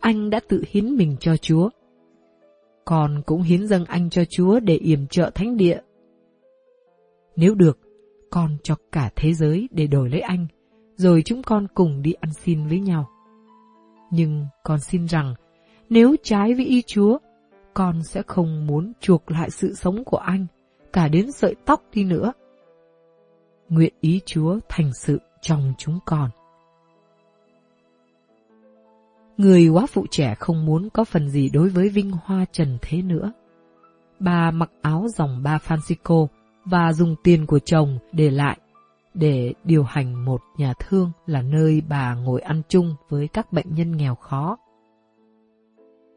Anh đã tự hiến mình cho Chúa. Con cũng hiến dâng anh cho Chúa để yểm trợ thánh địa. Nếu được, con cho cả thế giới để đổi lấy anh, rồi chúng con cùng đi ăn xin với nhau. Nhưng con xin rằng, nếu trái với ý Chúa, con sẽ không muốn chuộc lại sự sống của anh, cả đến sợi tóc đi nữa. Nguyện ý Chúa thành sự trong chúng con. Người quá phụ trẻ không muốn có phần gì đối với vinh hoa trần thế nữa. Bà mặc áo dòng ba Francisco, và dùng tiền của chồng để lại để điều hành một nhà thương là nơi bà ngồi ăn chung với các bệnh nhân nghèo khó.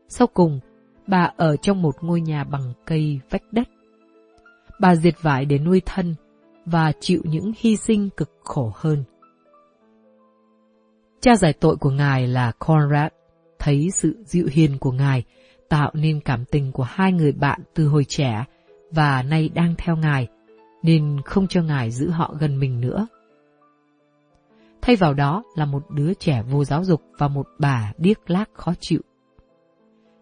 Sau cùng, bà ở trong một ngôi nhà bằng cây vách đất. Bà diệt vải để nuôi thân và chịu những hy sinh cực khổ hơn. Cha giải tội của ngài là Conrad thấy sự dịu hiền của ngài tạo nên cảm tình của hai người bạn từ hồi trẻ và nay đang theo ngài nên không cho ngài giữ họ gần mình nữa. Thay vào đó là một đứa trẻ vô giáo dục và một bà điếc lác khó chịu.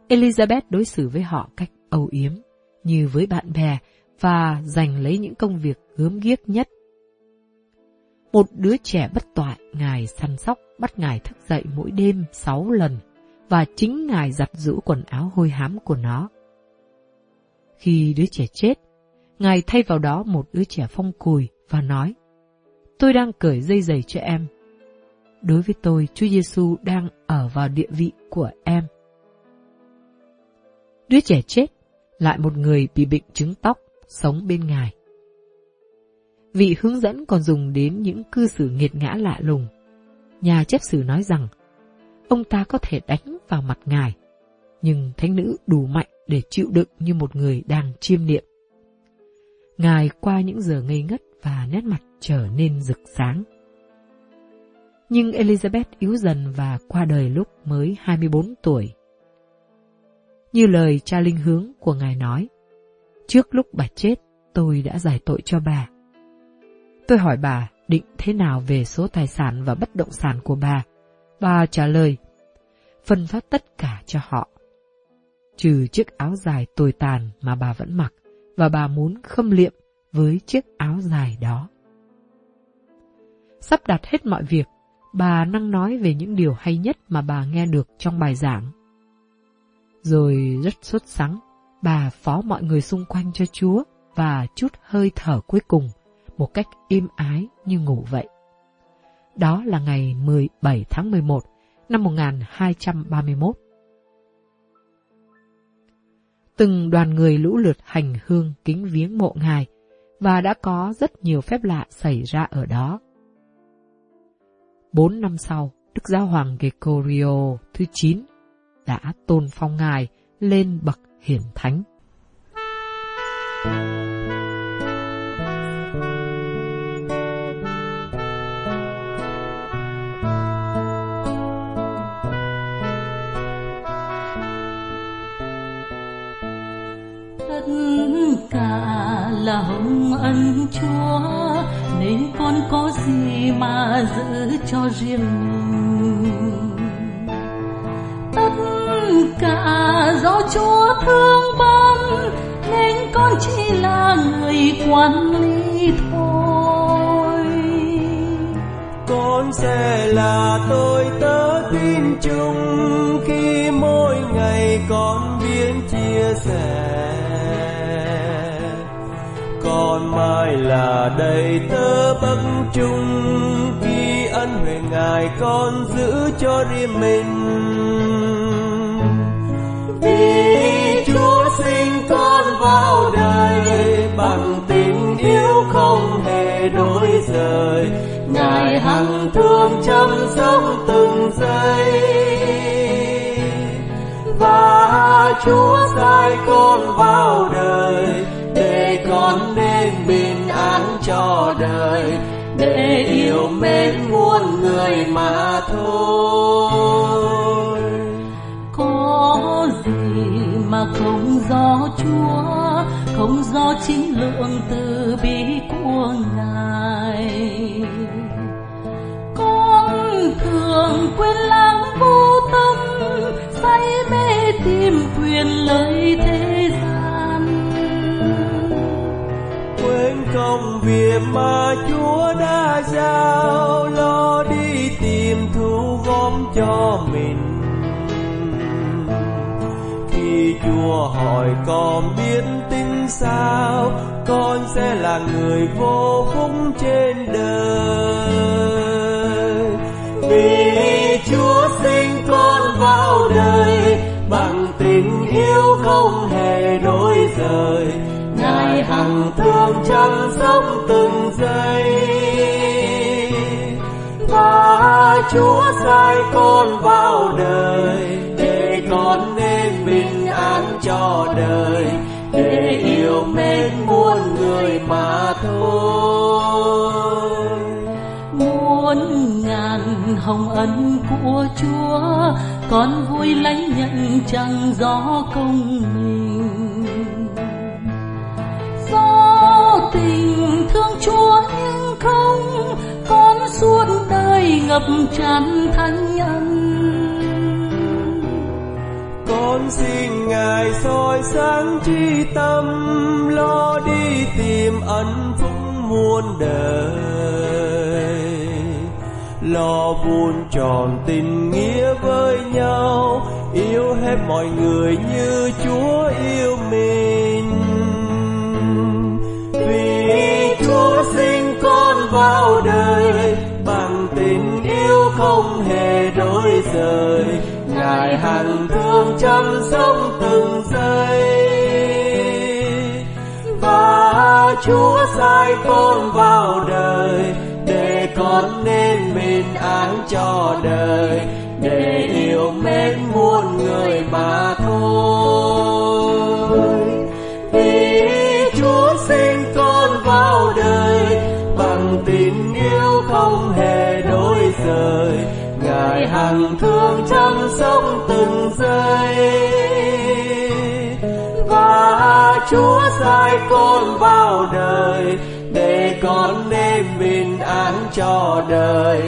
Elizabeth đối xử với họ cách âu yếm, như với bạn bè và giành lấy những công việc gớm ghiếc nhất. Một đứa trẻ bất toại, ngài săn sóc bắt ngài thức dậy mỗi đêm sáu lần và chính ngài giặt rũ quần áo hôi hám của nó. Khi đứa trẻ chết, Ngài thay vào đó một đứa trẻ phong cùi và nói, Tôi đang cởi dây giày cho em. Đối với tôi, Chúa Giêsu đang ở vào địa vị của em. Đứa trẻ chết, lại một người bị bệnh trứng tóc, sống bên Ngài. Vị hướng dẫn còn dùng đến những cư xử nghiệt ngã lạ lùng. Nhà chép sử nói rằng, ông ta có thể đánh vào mặt Ngài, nhưng thánh nữ đủ mạnh để chịu đựng như một người đang chiêm niệm. Ngài qua những giờ ngây ngất và nét mặt trở nên rực sáng. Nhưng Elizabeth yếu dần và qua đời lúc mới 24 tuổi. Như lời cha linh hướng của Ngài nói, trước lúc bà chết tôi đã giải tội cho bà. Tôi hỏi bà định thế nào về số tài sản và bất động sản của bà. Bà trả lời, phân phát tất cả cho họ. Trừ chiếc áo dài tồi tàn mà bà vẫn mặc, và bà muốn khâm liệm với chiếc áo dài đó. Sắp đặt hết mọi việc, bà năng nói về những điều hay nhất mà bà nghe được trong bài giảng. Rồi rất sốt sắng, bà phó mọi người xung quanh cho Chúa và chút hơi thở cuối cùng, một cách im ái như ngủ vậy. Đó là ngày 17 tháng 11 năm 1231 từng đoàn người lũ lượt hành hương kính viếng mộ ngài và đã có rất nhiều phép lạ xảy ra ở đó. Bốn năm sau, Đức Giáo Hoàng Gregorio thứ 9 đã tôn phong ngài lên bậc hiển thánh.
cả ân chúa, nên con có gì mà giữ cho riêng mình? Tất cả do chúa thương ban nên con chỉ là người quản lý thôi.
Con sẽ là tôi tớ tin chung khi mỗi ngày con biến chia sẻ con mai là đầy tớ bất trung khi ân huệ ngài con giữ cho riêng mình. Vì chúa sinh con vào đời, bằng tình yêu không hề đổi rời. Ngài hằng thương chăm sóc từng giây. Và chúa sai con vào đời con nên bình an cho đời, để yêu mến muôn người mà thôi.
Có gì mà không do chúa, không do chính lượng từ bi của ngài? Con thường quên lãng vô tâm, say mê tìm quyền lợi thế
công việc mà Chúa đã giao, lo đi tìm thu gom cho mình. Khi Chúa hỏi con biết tính sao, con sẽ là người vô phúc trên đời. Vì Chúa sinh con vào đời, bằng tình yêu không hề đổi rời hằng thương chăm sóc từng giây. Và chúa sai con vào đời, để con nên bình an cho đời. Để yêu mến muôn người mà thôi.
Muôn ngàn hồng ân của chúa, con vui lấy nhận chẳng do công mình tình thương chúa nhưng không, con suốt đời ngập tràn thánh nhân
con xin ngài soi sáng tri tâm, lo đi tìm ân phúc muôn đời. Lo vun tròn tình nghĩa với nhau, yêu hết mọi người như chúa yêu mình. Đời, ngài hằng thương chăm sóc từng giây. Và chúa sai con vào đời, để con nên bình an cho đời, để yêu mến muôn người mà thôi. Ngài hằng thương chăm sóc từng giây. Và chúa sai con vào đời để con nên bình an cho đời,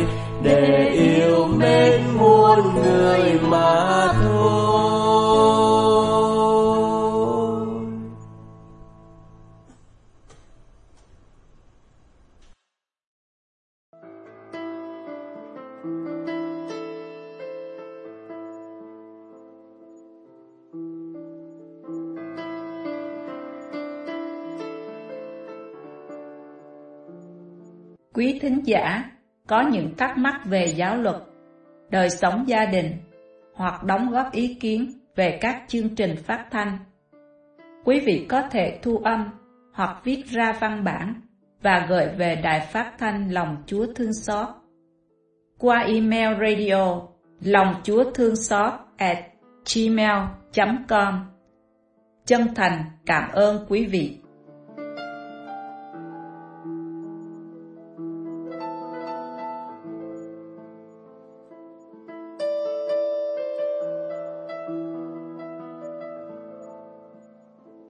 để yêu mến muôn người mà thôi
Quý thính giả có những thắc mắc về giáo luật, đời sống gia đình hoặc đóng góp ý kiến về các chương trình phát thanh, quý vị có thể thu âm hoặc viết ra văn bản và gửi về Đài Phát thanh Lòng Chúa Thương Xót qua email radio lòng chúa thương xót at gmail.com Chân thành cảm ơn quý vị.